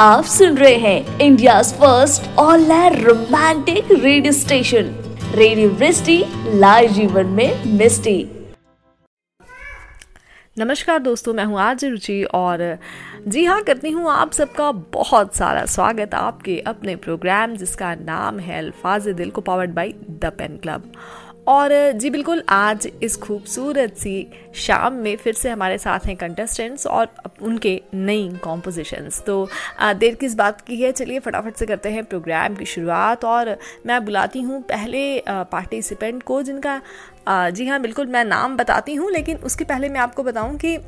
आप सुन रहे हैं India first all romantic radio station radio live जीवन में मिस्टी नमस्कार दोस्तों, मैं हूँ आज रुचि और, जी हाँ करती हूँ आप सबका बहुत सारा स्वागत आपके अपने प्रोग्राम जिसका नाम है अल्फाज दिल को powered by the Pen Club और, जी बिल्कुल, आज इस खूबसूरत सी शाम में फिर से हमारे साथ हैं कंटेस्टेंट्स और उनके नई कॉम्पोजिशंस तो देर किस बात की है? चलिए फटाफट से करते हैं प्रोग्राम की शुरुआत और मैं बुलाती हूँ पहले पार्टिसिपेंट को जिनका जी हाँ बिल्कुल मैं नाम बताती हूँ, लेकिन उसके पहले मैं आपको बताऊँ कि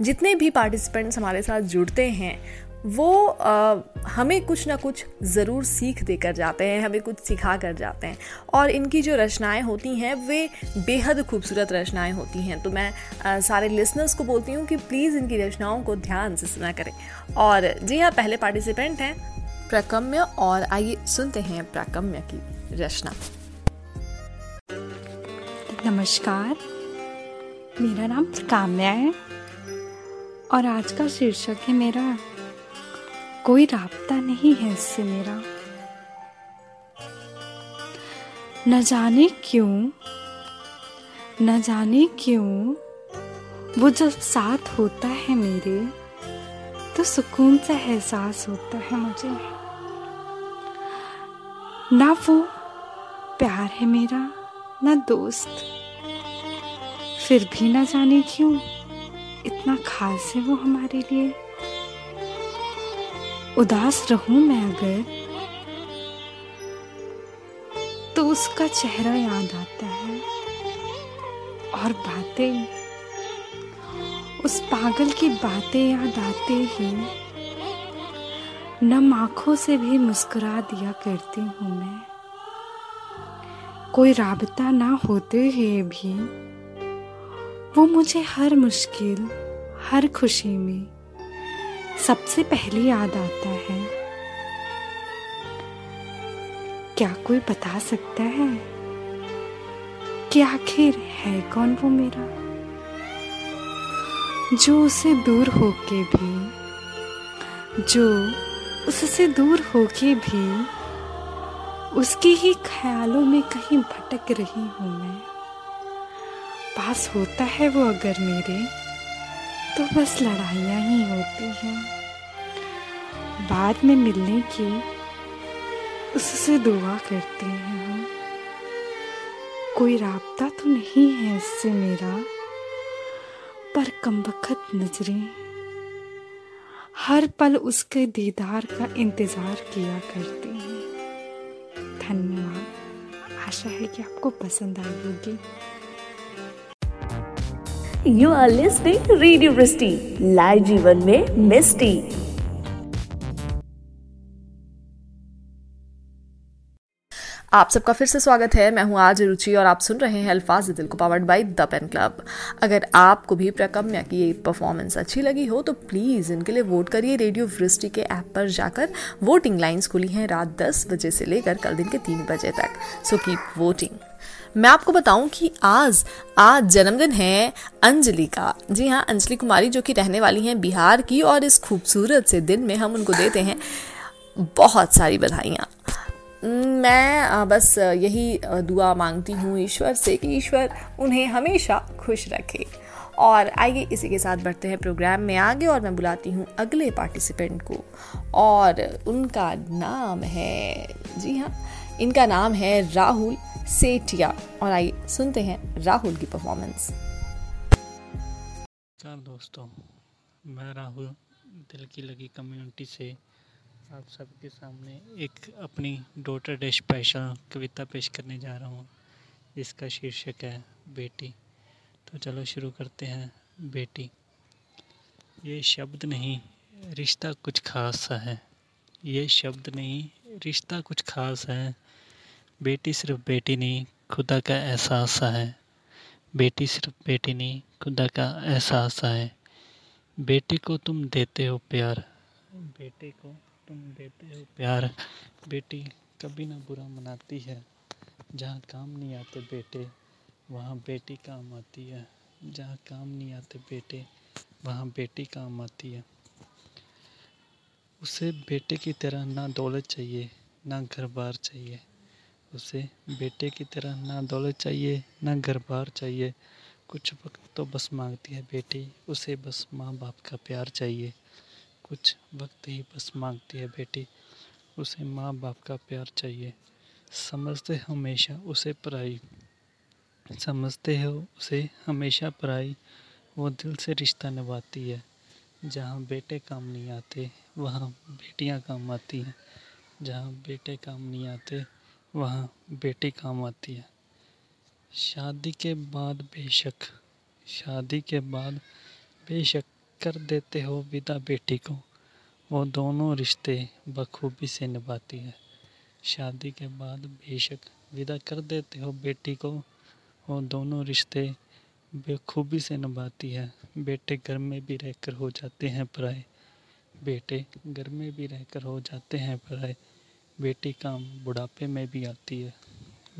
जितने भी पार्टिसिपेंट्स हमारे साथ जुड़ते हैं वो आ, हमें कुछ ना कुछ ज़रूर सीख देकर जाते हैं हमें कुछ सिखा कर जाते हैं। और इनकी जो रचनाएँ होती हैं वे बेहद खूबसूरत रचनाएँ होती हैं। तो मैं आ, सारे लिसनर्स को बोलती हूँ कि प्लीज़ इनकी रचनाओं को ध्यान से सुना करें। और जी हाँ पहले पार्टिसिपेंट हैं प्रकम्य और आइए सुनते हैं प्रकम्य की रचना। नमस्कार मेरा नाम काम्या है और आज का शीर्षक है मेरा कोई राबता नहीं है इससे मेरा। न जाने क्यों, न जाने क्यों, वो जब साथ होता है मेरे तो सुकून सा एहसास होता है मुझे। ना वो प्यार है मेरा, ना दोस्त। फिर भी ना जाने क्यों, इतना खास है वो हमारे लिए। उदास रहूँ मैं अगर तो उसका चेहरा याद आता है। और बातें, उस पागल की बातें याद आते ही, नम आँखों से भी मुस्कुरा दिया करती हूँ मैं। कोई राबता ना होते हुए भी, वो मुझे हर मुश्किल, हर खुशी में सबसे पहले याद आता है। क्या कोई बता सकता है कि आखिर है कौन वो मेरा? जो उसे दूर होके भी, जो उससे दूर होके भी, उसके ही ख्यालों में कहीं भटक रही हूँ मैं। पास होता है वो अगर मेरे तो बस लड़ाइयाँ ही होती हैं। बाद में मिलने की उससे दुआ करते हैं हम। कोई राबता तो नहीं है इससे मेरा, पर कम वक्त नज़रें। हर पल उसके दीदार का इंतज़ार किया करते हैं। धन्यवाद। आशा है कि आपको पसंद आई होगी। You are listening radio Vrishti live जीवन में मिस्टी आप सबका फिर से स्वागत है। मैं हूँ आज रुचि और आप सुन रहे हैं अल्फाज दिल को powered by the Pen Club अगर आपको भी प्रकम्या की ये परफॉर्मेंस अच्छी लगी हो तो प्लीज़ इनके लिए वोट करिए रेडियो वृष्टि के ऐप पर जाकर। वोटिंग लाइंस खुली हैं रात 10 बजे से लेकर कल दिन के तीन बजे तक। सो कीप वोटिंग मैं आपको बताऊँ कि आज आज जन्मदिन है अंजलि का। जी हाँ अंजलि कुमारी जो कि रहने वाली हैं बिहार की और इस खूबसूरत से दिन में हम उनको देते हैं बहुत सारी बधाइयाँ। मैं बस यही दुआ मांगती हूँ ईश्वर से कि ईश्वर उन्हें हमेशा खुश रखे। और आइए इसी के साथ बढ़ते हैं प्रोग्राम में आगे और मैं बुलाती हूँ अगले पार्टिसिपेंट को। और उनका नाम है, जी हाँ इनका नाम है राहुल। सेठिया और आइए सुनते हैं राहुल की परफॉर्मेंस नमस्कार दोस्तों, मैं राहुल, दिल की लगी कम्युनिटी से आप सबके सामने एक अपनी डॉटर डे स्पेशल कविता पेश करने जा रहा हूँ। जिसका शीर्षक है बेटी। तो चलो शुरू करते हैं, बेटी। ये शब्द नहीं, रिश्ता कुछ खास सा है। ये शब्द नहीं, रिश्ता कुछ खास है। बेटी सिर्फ़ बेटी नहीं, खुदा का एहसास है। बेटी सिर्फ़ बेटी नहीं, खुदा का एहसास है। बेटी को तुम देते हो प्यार। बेटे को तुम देते हो प्यार। बेटी कभी ना बुरा मनाती है। जहाँ काम नहीं आते बेटे, वहाँ बेटी काम आती है। जहाँ काम नहीं आते बेटे, वहाँ बेटी काम आती है। उसे बेटे की तरह ना दौलत चाहिए, ना घर बार चाहिए। उसे बेटे की तरह ना दौलत चाहिए, ना घर बार चाहिए। कुछ वक्त तो बस मांगती है बेटी, उसे बस माँ बाप का प्यार चाहिए। कुछ वक्त ही बस मांगती है बेटी, उसे माँ बाप का प्यार चाहिए। समझते हमेशा उसे पराई। समझते हो उसे हमेशा पराई। वो दिल से रिश्ता निभाती है। जहाँ बेटे काम नहीं आते, वहाँ बेटियाँ काम आती हैं। जहाँ बेटे काम नहीं आते वहाँ बेटी काम आती है। शादी के बाद बेशक, शादी के बाद बेशक कर देते हो विदा बेटी को। वो दोनों रिश्ते बखूबी से निभाती है। शादी के बाद बेशक विदा कर देते हो बेटी को। वो दोनों रिश्ते बेखूबी से निभाती है। बेटे घर में भी रहकर हो जाते हैं पराए। बेटे घर में भी रहकर हो जाते हैं पराए। बेटी काम बुढ़ापे में भी आती है।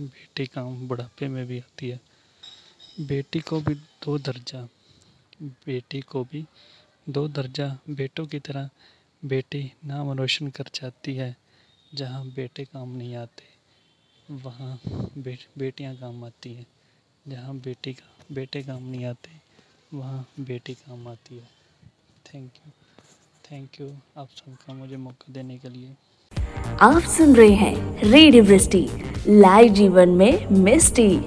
बेटी काम बुढ़ापे में भी आती है। बेटी को भी दो दर्जा बेटी को भी दो दर्जा। बेटों की तरह बेटी नाम रोशन कर जाती है जहाँ बेटे काम नहीं आते वहाँ बे, बेटियाँ काम आती हैं। जहाँ बेटी का बेटे काम नहीं आते वहाँ बेटी काम आती है। थैंक यू थैंक यू आप सबका मुझे मौका देने के लिए। आप सुन रहे हैं रेडियो लाइव जीवन में Misty.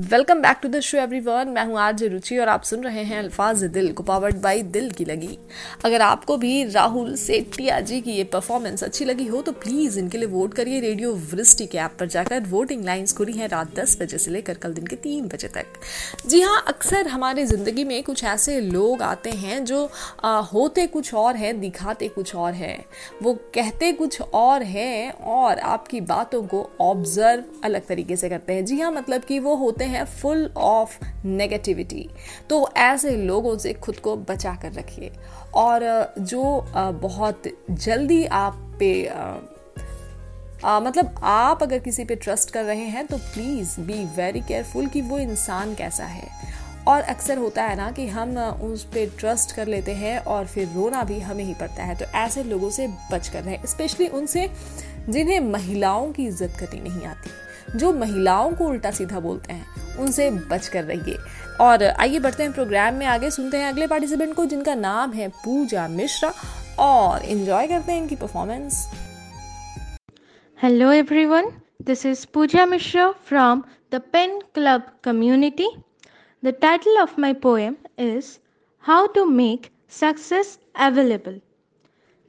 Welcome back to the show everyone मैं हूँ आज रुचि और आप सुन रहे हैं अल्फाज दिल को पावर्ड बाई दिल की लगी। अगर आपको भी राहुल सेठिया जी की ये परफॉर्मेंस अच्छी लगी हो तो प्लीज़ इनके लिए वोट करिए रेडियो वृष्टि के ऐप पर जाकर। वोटिंग लाइंस खुली हैं रात दस बजे से लेकर कल दिन के तीन बजे तक। जी हाँ अक्सर हमारी ज़िंदगी में कुछ ऐसे लोग आते हैं जो आ, होते कुछ और हैं दिखाते कुछ और हैं। वो कहते कुछ और हैं और आपकी बातों को ऑब्ज़र्व अलग तरीके से करते हैं। जी हाँ मतलब कि वो होते हैं फुल ऑफ़ नेगेटिविटी तो ऐसे लोगों से खुद को बचा कर रखिए। और जो बहुत जल्दी आप पे आ, मतलब आप अगर किसी पे ट्रस्ट कर रहे हैं तो प्लीज़ बी वेरी केयरफुल कि वो इंसान कैसा है। और अक्सर होता है ना कि हम उस पर ट्रस्ट कर लेते हैं और फिर रोना भी हमें ही पड़ता है। तो ऐसे लोगों से बच कर रहे स्पेशली उनसे जिन्हें महिलाओं की इज़्ज़त करनी नहीं आती। जो महिलाओं को उल्टा सीधा बोलते हैं, उनसे बच कर रहिए। और आइए बढ़ते हैं प्रोग्राम में, आगे सुनते हैं अगले पार्टिसिपेंट को जिनका नाम है पूजा मिश्रा, और एंजॉय करते हैं इनकी performance hello everyone this is Pooja Mishra from the Pen Club community the title of my poem is how to make success available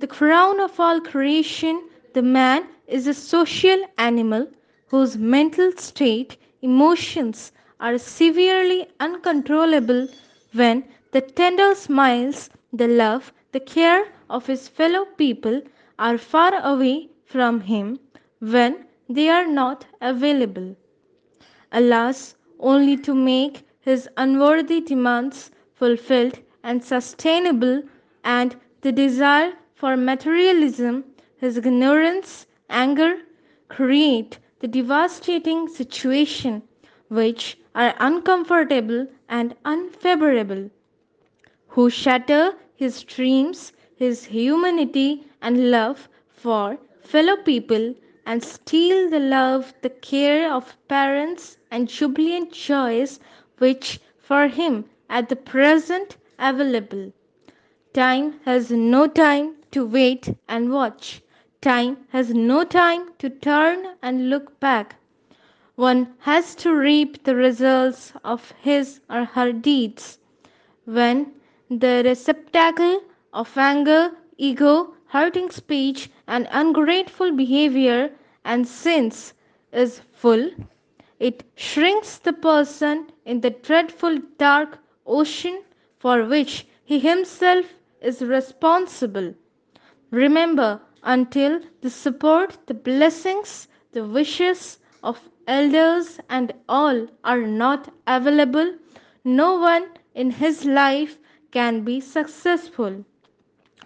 the crown of all creation the man is a social animal whose mental state, emotions are severely uncontrollable when the tender smiles, the love, the care of his fellow people are far away from him when they are not available. Alas, only to make his unworthy demands fulfilled and sustainable, and the desire for materialism, his ignorance, anger, create the devastating situation which are uncomfortable and unfavorable, who shatter his dreams, his humanity and love for fellow people and steal the love, the care of parents and jubilant joys which for him at the present available. Time has no time to wait and watch. Time has no time to turn and look back. One has to reap the results of his or her deeds. When the receptacle of anger, ego, hurting speech, and ungrateful behavior and sins is full, it shrinks the person in the dreadful dark ocean for which he himself is responsible. Remember, until the support, the blessings, the wishes of elders and all are not available, no one in his life can be successful.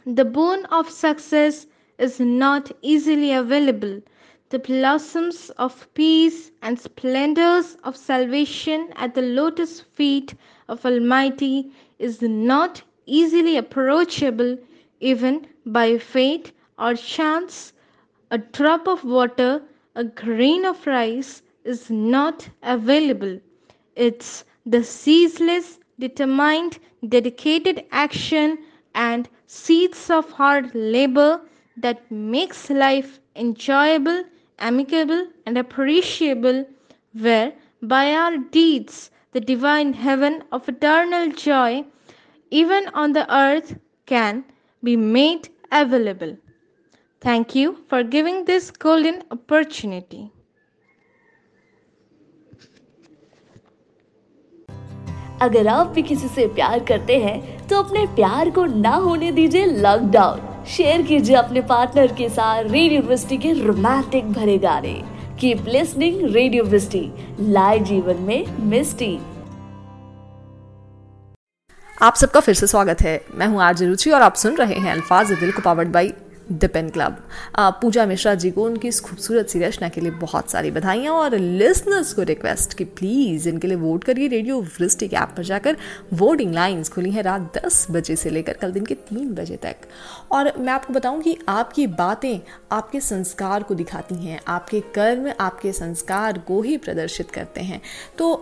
The boon of success is not easily available. The blossoms of peace and splendors of salvation at the lotus feet of Almighty is not easily approachable even by fate or chance. A drop of water, a grain of rice is not available. It's the ceaseless, determined, dedicated action and seeds of hard labor that makes life enjoyable, amicable, and appreciable, where by our deeds the divine heaven of eternal joy, even on the earth, can be made available. Thank you for giving this golden opportunity. अगर आप भी किसी से प्यार करते हैं तो अपने प्यार को ना होने दीजिए लॉकडाउन शेयर कीजिए अपने पार्टनर के साथ रेडियो वृष्टि के रोमांटिक भरे गाने। कीप लिसनिंग रेडियो वृष्टि लाए जीवन में मिस्टी आप सबका फिर से स्वागत है। मैं हूँ आज रुचि और आप सुन रहे हैं अल्फाज दिल को powered by the club Pooja Mishra ji को उनकी इस खूबसूरत सी रचना के लिए बहुत सारी बधाइयाँ और लिसनर्स को रिक्वेस्ट कि प्लीज़ इनके लिए वोट करिए रेडियो वृष्टि के ऐप पर जाकर वोटिंग लाइंस खुली हैं रात दस बजे से लेकर कल दिन के तीन बजे तक। और मैं आपको बताऊँ कि आपकी बातें आपके संस्कार को दिखाती हैं, आपके कर्म आपके संस्कार को ही प्रदर्शित करते हैं। तो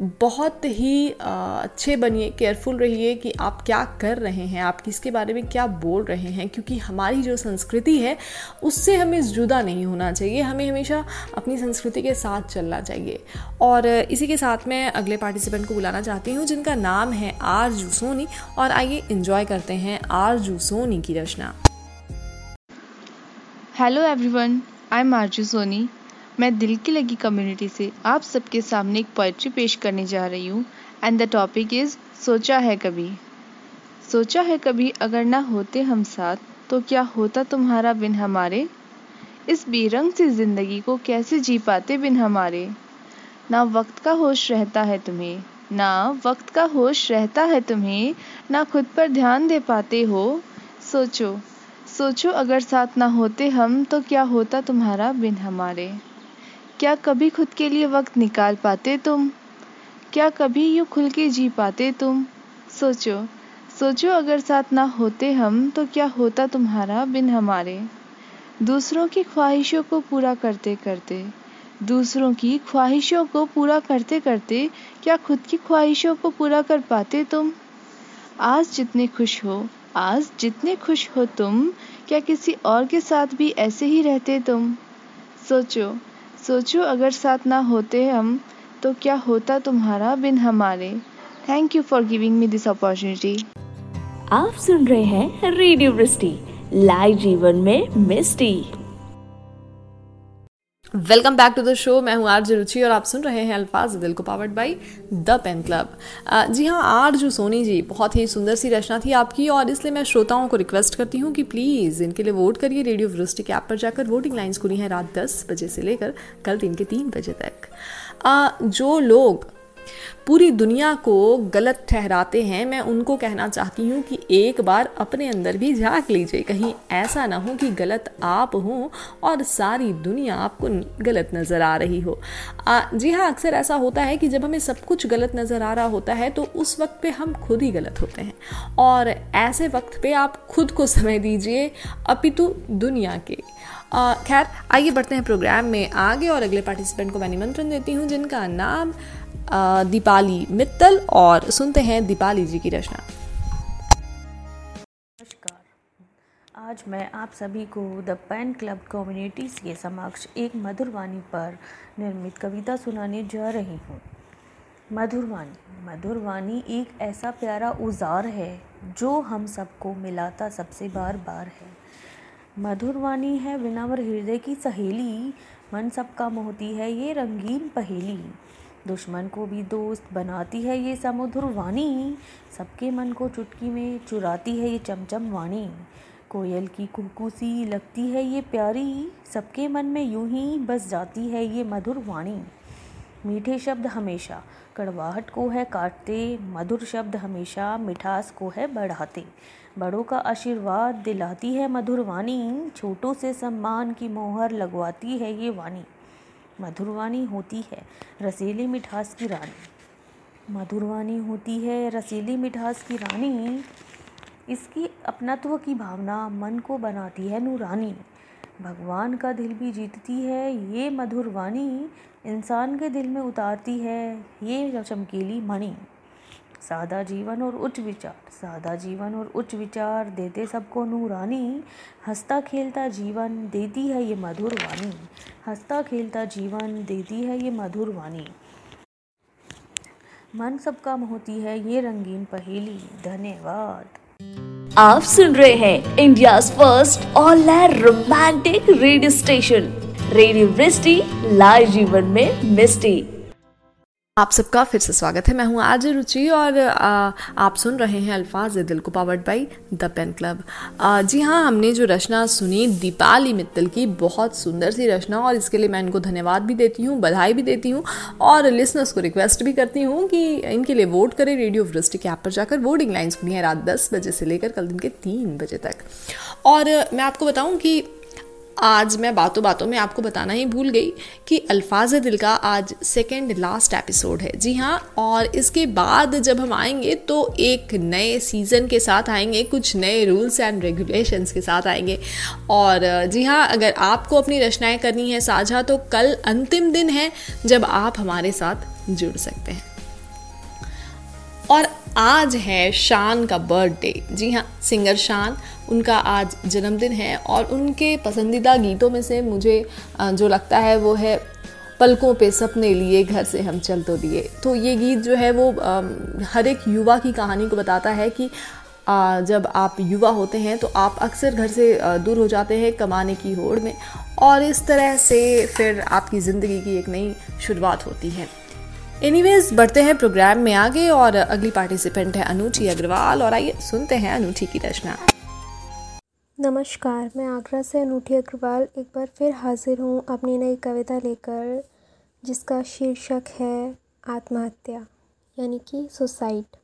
बहुत ही अच्छे बनिए केयरफुल रहिए कि आप क्या कर रहे हैं, आप किसके बारे में क्या बोल रहे हैं, क्योंकि हमारी जो संस्कृति है, उससे हमें जुदा नहीं होना चाहिए, हमें हमेशा अपनी संस्कृति के साथ चलना चाहिए। और इसी के साथ मैं अगले पार्टिसिपेंट को बुलाना चाहती हूँ, जिनका नाम है आर सोनी और आइए इंजॉय करते हैं आर सोनी की रचना। Hello everyone I am Aarzoo Soni मैं दिल की लगी कम्युनिटी से आप सबके सामने एक पोइट्री पेश करने जा रही हूँ एंड द टॉपिक इज़ सोचा है कभी। सोचा है कभी अगर ना होते हम साथ तो क्या होता तुम्हारा बिन हमारे? इस बेरंग से ज़िंदगी को कैसे जी पाते बिन हमारे? ना वक्त का होश रहता है तुम्हें, ना वक्त का होश रहता है तुम्हें, ना खुद पर ध्यान दे पाते हो। सोचो सोचो अगर साथ ना होते हम तो क्या होता तुम्हारा बिन हमारे? क्या कभी खुद के लिए वक्त निकाल पाते तुम? क्या कभी यूँ खुल के जी पाते तुम? सोचो सोचो अगर साथ ना होते हम तो क्या होता तुम्हारा बिन हमारे? दूसरों की ख्वाहिशों को पूरा करते करते, दूसरों की ख्वाहिशों को पूरा करते करते, क्या खुद की ख्वाहिशों को पूरा कर पाते तुम? आज जितने खुश हो, आज जितने खुश हो तुम, क्या किसी और के साथ भी ऐसे ही रहते तुम? सोचो सोचो, अगर साथ ना होते हम तो क्या होता तुम्हारा बिन हमारे? Thank you for giving me this opportunity आप सुन रहे हैं रेडियो मिस्टी लाइव जीवन में Misty. Welcome back to the show मैं हूँ आरजे रुचि और आप सुन रहे हैं अल्फाज दिल को powered by the Pen Club जी हाँ आर जो सोनी जी बहुत ही सुंदर सी रचना थी आपकी और इसलिए मैं श्रोताओं को रिक्वेस्ट करती हूँ कि प्लीज़ इनके लिए वोट करिए रेडियो वृष्टि ऐप पर जाकर। वोटिंग लाइन्स खुली हैं रात दस बजे से लेकर कल दिन के तीन बजे तक। आ, जो लोग पूरी दुनिया को गलत ठहराते हैं मैं उनको कहना चाहती हूँ कि एक बार अपने अंदर भी झाँक लीजिए। कहीं ऐसा ना हो कि गलत आप हों और सारी दुनिया आपको गलत नज़र आ रही हो। आ, जी हाँ अक्सर ऐसा होता है कि जब हमें सब कुछ गलत नज़र आ रहा होता है तो उस वक्त पे हम खुद ही गलत होते हैं। और ऐसे वक्त पे आप खुद को समय दीजिए अपितु दुनिया के। खैर आइए बढ़ते हैं प्रोग्राम में आगे और अगले पार्टिसिपेंट को मैं निमंत्रण देती हूँ जिनका नाम दीपाली मित्तल और सुनते हैं दीपाली जी की रचना। नमस्कार। आज मैं आप सभी को द पेन क्लब कम्युनिटी के समक्ष एक मधुरवाणी पर निर्मित कविता सुनाने जा रही हूँ। मधुरवाणी मधुरवाणी एक ऐसा प्यारा उजार है जो हम सबको मिलाता सबसे बार बार है। मधुरवाणी है विनम्र हृदय की सहेली, मन सबका मोहती है ये रंगीन पहेली। दुश्मन को भी दोस्त बनाती है ये समुद्र वाणी। सबके मन को चुटकी में चुराती है ये चमचम वाणी। कोयल की कुहकू सी लगती है ये प्यारी। सबके मन में यूँ ही बस जाती है ये मधुर वाणी। मीठे शब्द हमेशा कड़वाहट को है काटते। मधुर शब्द हमेशा मिठास को है बढ़ाते। बड़ों का आशीर्वाद दिलाती है मधुर वाणी। छोटों से सम्मान की मोहर लगवाती है ये वाणी। मधुरवाणी होती है, रसीली मिठास की रानी। मधुरवाणी होती है, रसीली मिठास की रानी। इसकी अपनत्व की भावना मन को बनाती है नूरानी। भगवान का दिल भी जीतती है, ये मधुर वाणी इंसान के दिल में उतारती है, ये चमकीली मणि। सादा जीवन और उच्च विचार। सादा जीवन और उच्च विचार देते सबको नूरानी। हंसता खेलता जीवन देती है ये मधुर वाणी। हंसता खेलता जीवन देती है ये मधुर वाणी। मन सबका होती है ये रंगीन पहेली। धन्यवाद। आप सुन रहे हैं India first all romantic radio station. Radio live जीवन में मिस्टी। आप सबका फिर से स्वागत है। मैं हूँ आज रुचि और आ, आप सुन रहे हैं अल्फाज दिल को powered by the Pen Club जी हाँ हमने जो रचना सुनी दीपाली मित्तल की बहुत सुंदर सी रचना और इसके लिए मैं इनको धन्यवाद भी देती हूँ बधाई भी देती हूँ और लिसनर्स को रिक्वेस्ट भी करती हूँ कि इनके लिए वोट करें रेडियो वृष्टि के ऐप पर जाकर। वोटिंग लाइन सुनी है रात दस बजे से लेकर कल दिन के तीन बजे तक। और मैं आपको बताऊँ कि आज मैं बातों बातों में आपको बताना ही भूल गई कि अल्फाज दिल का आज सेकेंड लास्ट एपिसोड है। जी हाँ और इसके बाद जब हम आएँगे तो एक नए सीज़न के साथ आएँगे, कुछ नए रूल्स एंड रेगुलेशंस के साथ आएँगे। और, जी हाँ अगर आपको अपनी रचनाएँ करनी है साझा तो कल अंतिम दिन है जब आप हमारे साथ जुड़ सकते हैं। और आज है शान का बर्थडे जी हाँ सिंगर शान, उनका आज जन्मदिन है और उनके पसंदीदा गीतों में से मुझे जो लगता है वो है पलकों पे सपने लिए, घर से हम चल तो दिए। तो ये गीत जो है वो हर एक युवा की कहानी को बताता है कि जब आप युवा होते हैं तो आप अक्सर घर से दूर हो जाते हैं कमाने की होड़ में और इस तरह से फिर आपकी ज़िंदगी की एक नई शुरुआत होती है। एनीवेज बढ़ते हैं प्रोग्राम में आगे और अगली पार्टिसिपेंट है अनूठी अग्रवाल और आइए सुनते हैं अनूठी की रचना। नमस्कार, मैं आगरा से अनूठी अग्रवाल एक बार फिर हाजिर हूँ अपनी नई कविता लेकर, जिसका शीर्षक है आत्महत्या, यानी कि सुसाइड।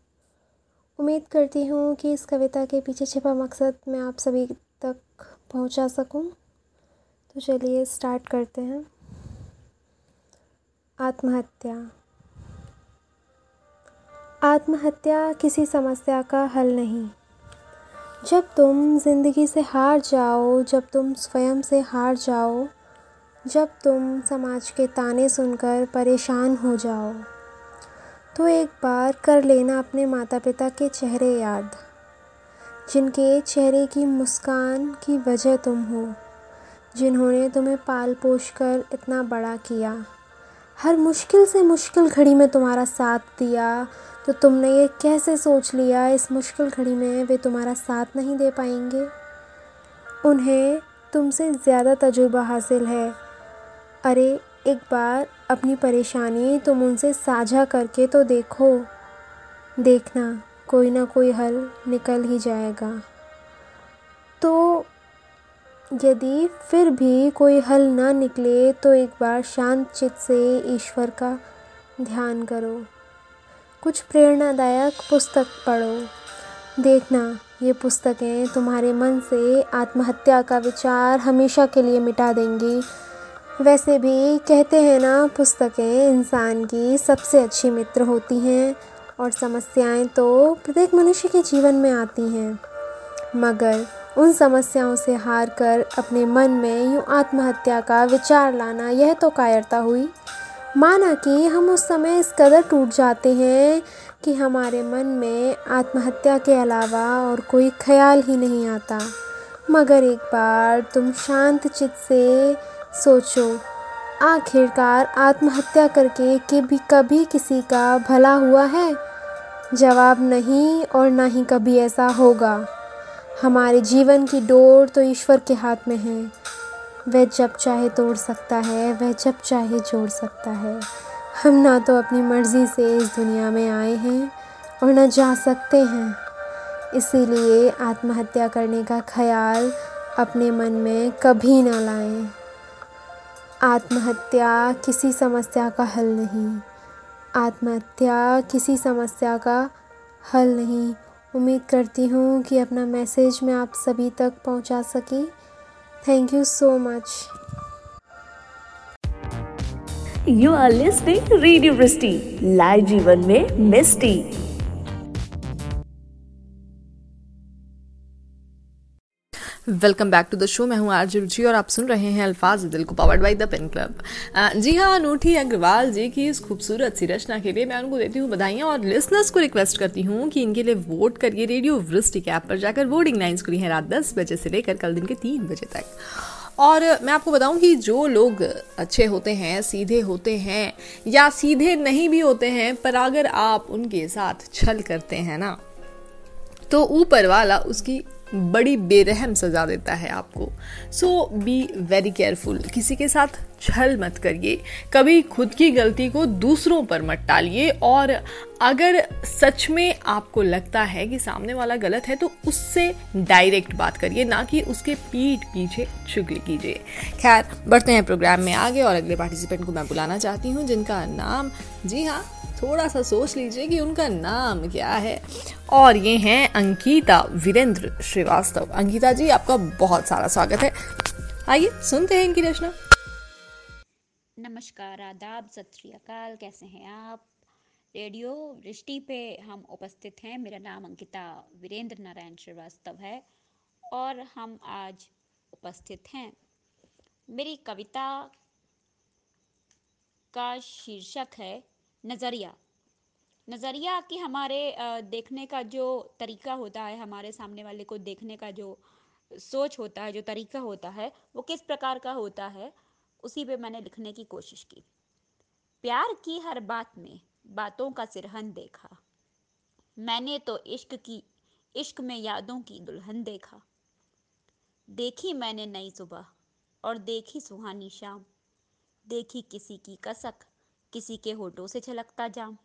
उम्मीद करती हूँ कि इस कविता के पीछे छिपा मकसद मैं आप सभी तक पहुँचा सकूँ। तो चलिए स्टार्ट करते हैं। आत्महत्या। आत्महत्या किसी समस्या का हल नहीं। जब तुम ज़िंदगी से हार जाओ, जब तुम स्वयं से हार जाओ, जब तुम समाज के ताने सुनकर परेशान हो जाओ तो एक बार कर लेना अपने माता पिता के चेहरे याद, जिनके चेहरे की मुस्कान की वजह तुम हो, जिन्होंने तुम्हें पाल पोष कर इतना बड़ा किया। हर मुश्किल से मुश्किल घड़ी में तुम्हारा साथ दिया तो तुमने ये कैसे सोच लिया इस मुश्किल घड़ी में वे तुम्हारा साथ नहीं दे पाएँगे? उन्हें तुमसे ज़्यादा तजुर्बा हासिल है। अरे, एक बार अपनी परेशानी तुम उनसे साझा करके तो देखो। देखना, कोई ना कोई हल निकल ही जाएगा। तो यदि फिर भी कोई हल ना निकले तो एक बार शांत चित्त से ईश्वर का ध्यान करो। कुछ प्रेरणादायक पुस्तक पढ़ो। देखना, ये पुस्तकें तुम्हारे मन से आत्महत्या का विचार हमेशा के लिए मिटा देंगी। वैसे भी कहते हैं ना, पुस्तकें इंसान की सबसे अच्छी मित्र होती हैं और समस्याएँ तो प्रत्येक मनुष्य के जीवन में आती हैं। मगर उन समस्याओं से हार कर अपने मन में यूँ आत्महत्या का विचार लाना, यह तो कायरता हुई माना कि हम उस समय इस कदर टूट जाते हैं कि हमारे मन में आत्महत्या के अलावा और कोई ख्याल ही नहीं आता। मगर एक बार तुम शांत चित्त से सोचो, आखिरकार आत्महत्या करके कि भी कभी किसी का भला हुआ है? जवाब नहीं और ना ही कभी ऐसा होगा। हमारे जीवन की डोर तो ईश्वर के हाथ में है। वह जब चाहे तोड़ सकता है, वह जब चाहे जोड़ सकता है। हम ना तो अपनी मर्ज़ी से इस दुनिया में आए हैं और ना जा सकते हैं। इसीलिए आत्महत्या करने का ख्याल अपने मन में कभी ना लाएँ। आत्महत्या किसी समस्या का हल नहीं। आत्महत्या किसी समस्या का हल नहीं। उम्मीद करती हूँ कि अपना मैसेज मैं आप सभी तक पहुँचा सकी। Thank you so much you are listening radio Misty live जीवन में Misty welcome back to the show मैं हूँ आरजे रुचि और आप सुन रहे हैं अल्फाज दिल को powered by the Pen Club जी हाँ अनूठी अग्रवाल जी की इस खूबसूरत सी रचना के लिए मैं उनको देती हूँ बधाइयाँ और लिसनर्स को रिक्वेस्ट करती हूँ कि इनके लिए वोट करिए रेडियो वृष्टि के ऐप पर जाकर वोटिंग लाइन्स खुली हैं रात दस बजे से लेकर कल दिन के तीन बजे तक। और मैं आपको बताऊँ कि जो लोग अच्छे होते हैं, सीधे होते हैं या सीधे नहीं भी होते हैं, पर अगर आप उनके साथ छल करते हैं ना तो ऊपर वाला उसकी बड़ी बेरहम सजा देता है आपको। सो बी वेरी केयरफुल किसी के साथ छल मत करिए। कभी खुद की गलती को दूसरों पर मत टालिए। और अगर सच में आपको लगता है कि सामने वाला गलत है तो उससे डायरेक्ट बात करिए, ना कि उसके पीठ पीछे चुगली कीजिए। खैर, बढ़ते हैं प्रोग्राम में आगे और अगले पार्टिसिपेंट को मैं बुलाना चाहती हूँ, जिनका नाम जी हाँ थोड़ा सा सोच लीजिए कि उनका नाम क्या है। और ये हैं अंकिता वीरेंद्र श्रीवास्तव। अंकिता जी, आपका बहुत सारा स्वागत है। आइए, सुनते हैं इनकी रचना। नमस्कार, आदाब, सत श्रीकाल कैसे हैं आप? रेडियो दृष्टि पे हम उपस्थित हैं। मेरा नाम अंकिता वीरेंद्र नारायण श्रीवास्तव है और हम आज उपस्थित हैं। मेरी कविता का शीर्षक है नज़रिया। नज़रिया कि हमारे देखने का जो तरीका होता है, हमारे सामने वाले को देखने का जो सोच होता है, जो तरीका होता है, वो किस प्रकार का होता है, उसी पे मैंने लिखने की कोशिश की। प्यार की हर बात में बातों का सिरहन देखा। मैंने तो इश्क की, इश्क में यादों की दुल्हन देखा। देखी मैंने नई सुबह और देखी सुहानी शाम। देखी किसी की कसक किसी के होठों से छलकता जाम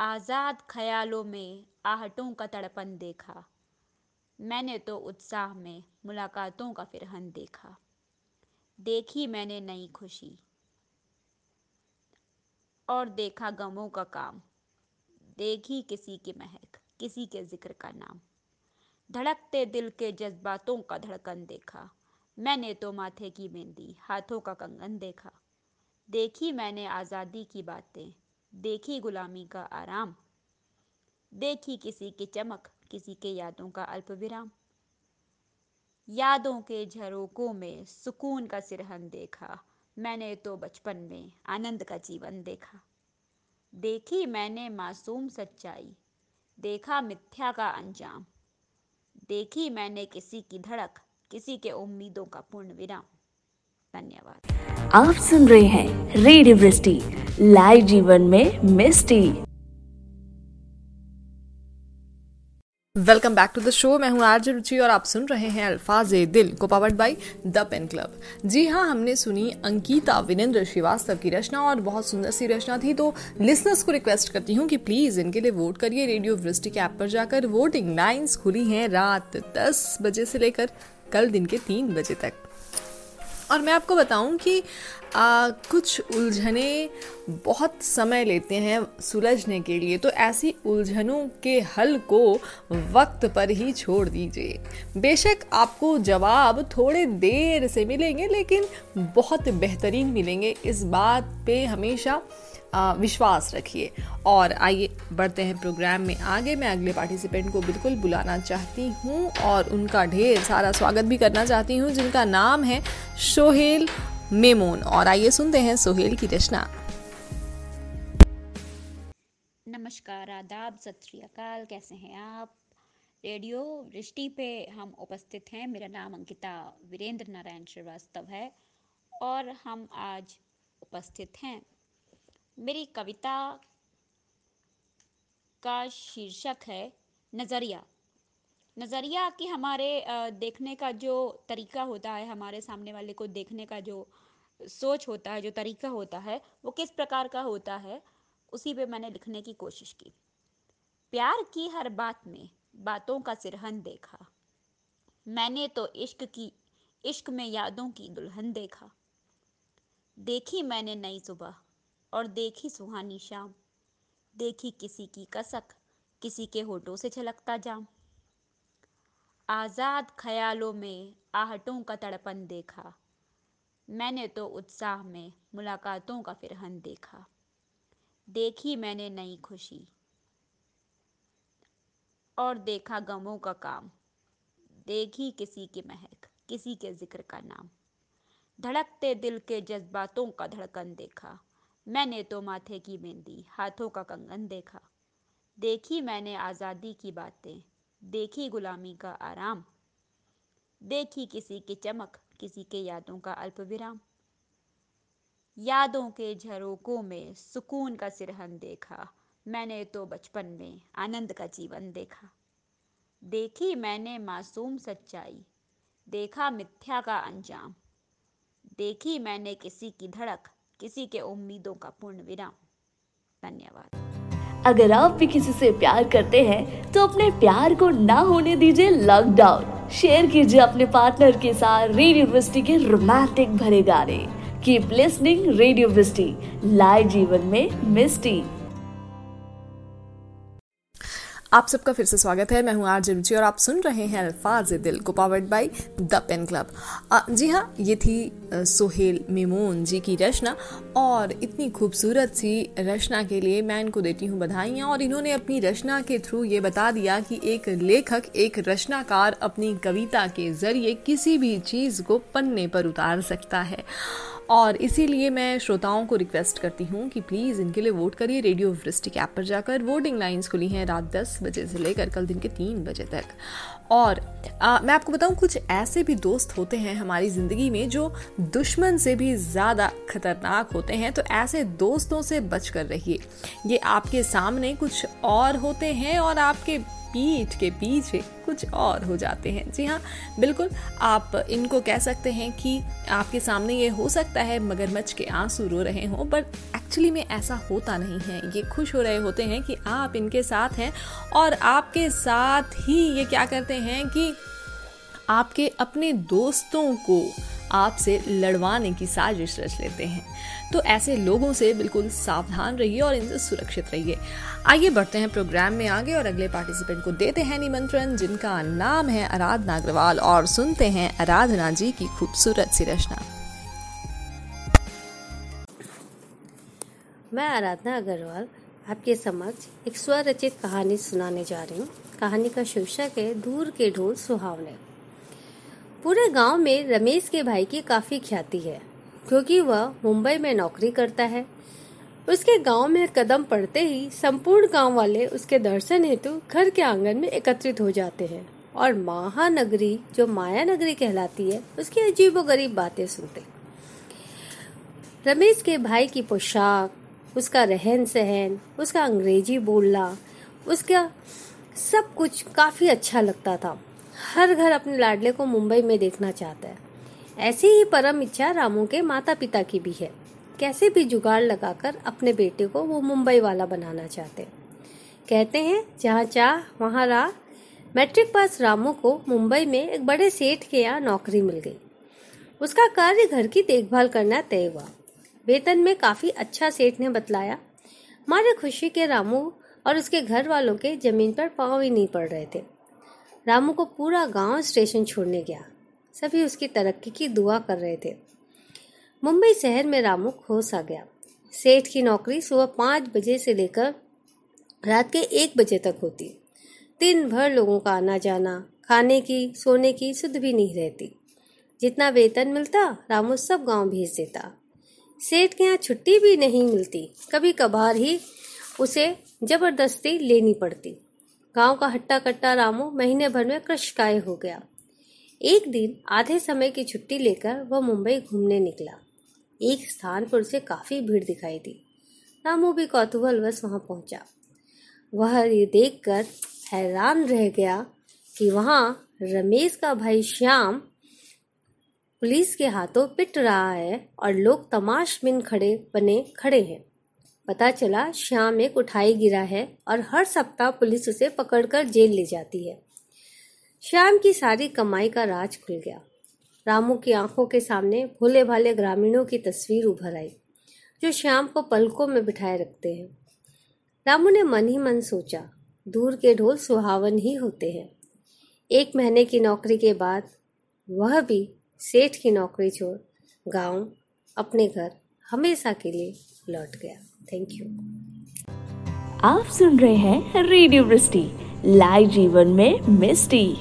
आज़ाद ख्यालों में आहटों का तड़पन देखा। मैंने तो उत्साह में मुलाकातों का फिरहन देखा। देखी मैंने नई खुशी। और देखा गमों का काम। देखी किसी की महक, किसी के ज़िक्र का नाम। धड़कते दिल के जज्बातों का धड़कन देखा। मैंने तो माथे की मेहंदी, हाथों का कंगन देखा। देखी मैंने आज़ादी की बातें, देखी गुलामी का आराम, देखी किसी की चमक, किसी के यादों का अल्प विराम यादों के झरोकों में सुकून का सिरहन देखा, मैंने तो बचपन में आनंद का जीवन देखा। देखी मैंने मासूम सच्चाई, देखा मिथ्या का अंजाम, देखी मैंने किसी की धड़क, किसी के उम्मीदों का पूर्ण विराम। धन्यवाद। आप सुन रहे हैं रेडियो वृष्टि, लाइव जीवन में Misty. Welcome back to the show, मैं हूँ आरजे रुचि और आप सुन रहे हैं अल्फाज ए दिल को powered by the Pen Club. जी हाँ हमने सुनी अंकिता विनेन्द्र श्रीवास्तव की रचना और बहुत सुंदर सी रचना थी तो लिसनर्स को रिक्वेस्ट करती हूँ कि प्लीज़ इनके लिए वोट करिए रेडियो वृष्टि के ऐप पर जाकर। वोटिंग लाइन्स खुली हैं रात दस बजे से लेकर कल दिन के तीन बजे तक। और मैं आपको बताऊँ कि आ, कुछ उलझने बहुत समय लेते हैं सुलझने के लिए तो ऐसी उलझनों के हल को वक्त पर ही छोड़ दीजिए। बेशक आपको जवाब थोड़े देर से मिलेंगे लेकिन बहुत बेहतरीन मिलेंगे। इस बात पे हमेशा विश्वास रखिए। और आइए, बढ़ते हैं प्रोग्राम में। आगे मैं अगले पार्टिसिपेंट को बिल्कुल बुलाना चाहती हूँ और उनका ढेर सारा स्वागत भी करना चाहती हूँ, जिनका नाम है सोहेल मेमोन। और आइए सुनते हैं सोहेल की रचना। नमस्कार, आदाब, सत श्रीकाल कैसे हैं आप? रेडियो दृष्टि पे हम उपस्थित हैं। मेरा नाम अंकिता वीरेंद्र नारायण श्रीवास्तव है और हम आज उपस्थित हैं। मेरी कविता का शीर्षक है नज़रिया। नज़रिया कि हमारे देखने का जो तरीका होता है, हमारे सामने वाले को देखने का जो सोच होता है, जो तरीका होता है, वो किस प्रकार का होता है, उसी पे मैंने लिखने की कोशिश की। प्यार की हर बात में बातों का सिरहन देखा। मैंने तो इश्क की, इश्क में यादों की दुल्हन देखा। देखी मैंने नई सुबह और देखी सुहानी शाम। देखी किसी की कसक, किसी के होठों से छलकता जाम। आज़ाद ख्यालों में आहटों का तड़पन देखा। मैंने तो उत्साह में मुलाकातों का फिरहन देखा। देखी मैंने नई खुशी। और देखा गमों का काम। देखी किसी की महक, किसी के ज़िक्र का नाम। धड़कते दिल के जज्बातों का धड़कन देखा। मैंने तो माथे की मेहंदी हाथों का कंगन देखा। देखी मैंने आज़ादी की बातें, देखी गुलामी का आराम। देखी किसी की चमक, किसी के यादों का अल्प विराम। यादों के झरोकों में सुकून का सिरहन देखा। मैंने तो बचपन में आनंद का जीवन देखा। देखी मैंने मासूम सच्चाई, देखा मिथ्या का अंजाम। देखी मैंने किसी की धड़क किसी के उम्मीदों का पूर्ण विराम। धन्यवाद। अगर आप भी किसी से प्यार करते हैं तो अपने प्यार को ना होने दीजिए लॉकडाउन शेयर कीजिए अपने पार्टनर के साथ रेडियो यूनिवर्सिटी के रोमांटिक भरे गाने। Keep listening radio university live जीवन में मिस्टी आप सबका फिर से स्वागत है। मैं हूँ आर रुचि और आप सुन रहे हैं अल्फाज दिल को powered by the Pen Club जी हाँ ये थी सोहेल मेमोन जी की रचना और इतनी खूबसूरत सी रचना के लिए मैं इनको देती हूँ बधाइयाँ और इन्होंने अपनी रचना के थ्रू ये बता दिया कि एक लेखक, एक रचनाकार अपनी कविता के ज़रिए किसी भी चीज़ को पन्ने पर उतार सकता है। और इसीलिए मैं श्रोताओं को रिक्वेस्ट करती हूँ कि प्लीज़ इनके लिए वोट करिए। रेडियो वृष्टिक ऐप पर जाकर वोटिंग लाइन्स खुली हैं रात दस बजे से लेकर कल दिन के तीन बजे तक। और आ, मैं आपको बताऊँ कुछ ऐसे भी दोस्त होते हैं हमारी ज़िंदगी में जो दुश्मन से भी ज़्यादा खतरनाक होते हैं तो ऐसे दोस्तों से बच कर रहिए। ये आपके सामने कुछ और होते हैं और आपके पीठ के पीछे कुछ और हो जाते हैं। जी हाँ बिल्कुल, आप इनको कह सकते हैं कि आपके सामने ये हो सकता है, मगरमच्छ के आँसू रो रहे हों बट एक्चुअली में ऐसा होता नहीं है। ये खुश हो रहे होते हैं कि आप इनके साथ हैं और आपके साथ ही ये क्या करते हैं कि आपके अपने दोस्तों को आपसे लड़वाने की साजिश रच लेते हैं। तो ऐसे लोगों से बिल्कुल सावधान रहिए और इनसे सुरक्षित रहिए। आइए बढ़ते हैं प्रोग्राम में आगे और अगले पार्टिसिपेंट को देते हैं निमंत्रण, जिनका नाम है आराधना अग्रवाल और सुनते हैं आराधना जी की खूबसूरत सी रचना। मैं आराधना अग्रवाल, आपके समक्ष एक स्वरचित कहानी सुनाने जा रही हूँ। कहानी का शीर्षक है, दूर के ढोल सुहावने। पूरे गाँव में रमेश के भाई की काफ़ी ख्याति है। क्योंकि वह मुंबई में नौकरी करता है। उसके गाँव में कदम पड़ते ही संपूर्ण गाँव वाले उसके दर्शन हेतु घर के आँगन में एकत्रित हो जाते हैं और महानगरी, जो माया नगरी कहलाती है, उसकी अजीबो गरीब बातें सुनते। रमेश के भाई की पोशाक, उसका रहन सहन उसका अंग्रेज़ी बोलना, उसका सब कुछ काफ़ी अच्छा लगता था। हर घर अपने लाडले को मुंबई में देखना चाहता है। ऐसी ही परम इच्छा रामू के माता पिता की भी है। कैसे भी जुगाड़ लगाकर अपने बेटे को वो मुंबई वाला बनाना चाहते। कहते हैं, जहाँ चाह, वहाँ राह। मैट्रिक पास रामू को मुंबई में एक बड़े सेठ के यहाँ नौकरी मिल गई। उसका कार्य घर की देखभाल करना तय हुआ। वेतन में काफ़ी अच्छा सेठ ने बतलाया। मारे खुशी के रामू और उसके घर वालों के ज़मीन पर पाँव ही नहीं पड़ रहे थे। रामू को पूरा गाँव स्टेशन छोड़ने गया। सभी उसकी तरक्की की दुआ कर रहे थे। मुंबई शहर में रामू खोस आ गया। सेठ की नौकरी सुबह पाँच बजे से लेकर रात के एक बजे तक होती। दिन भर लोगों का आना जाना, खाने की, सोने की सुध भी नहीं रहती। जितना वेतन मिलता, रामू सब गाँव भेज देता। सेठ के यहाँ छुट्टी भी नहीं मिलती। कभी कभार ही उसे ज़बरदस्ती लेनी पड़ती। गाँव का हट्टा कट्टा रामू महीने भर में कृषकाय हो गया। एक दिन आधे समय की छुट्टी लेकर वह मुंबई घूमने निकला। एक स्थान पर उसे काफ़ी भीड़ दिखाई दी। रामू भी कौतूहल कौतूहलवश वहाँ पहुँचा। वह ये देखकर हैरान रह गया कि वहाँ रमेश का भाई श्याम पुलिस के हाथों पिट रहा है और लोग तमाश बिन खड़े बने खड़े हैं। पता चला, श्याम एक उठाई गिरा है और हर सप्ताह पुलिस उसे पकड़कर जेल ले जाती है। श्याम की सारी कमाई का राज खुल गया। रामू की आँखों के सामने भोले भाले ग्रामीणों की तस्वीर उभर आई, जो श्याम को पलकों में बिठाए रखते हैं। रामू ने मन ही मन सोचा, दूर के ढोल सुहावन ही होते हैं। एक महीने की नौकरी के बाद वह भी सेठ की नौकरी छोड़ गाँव, अपने घर, हमेशा के लिए लौट गया। थैंक यू आप सुन रहे हैं रेडियो लाइव जीवन में मिस्टी।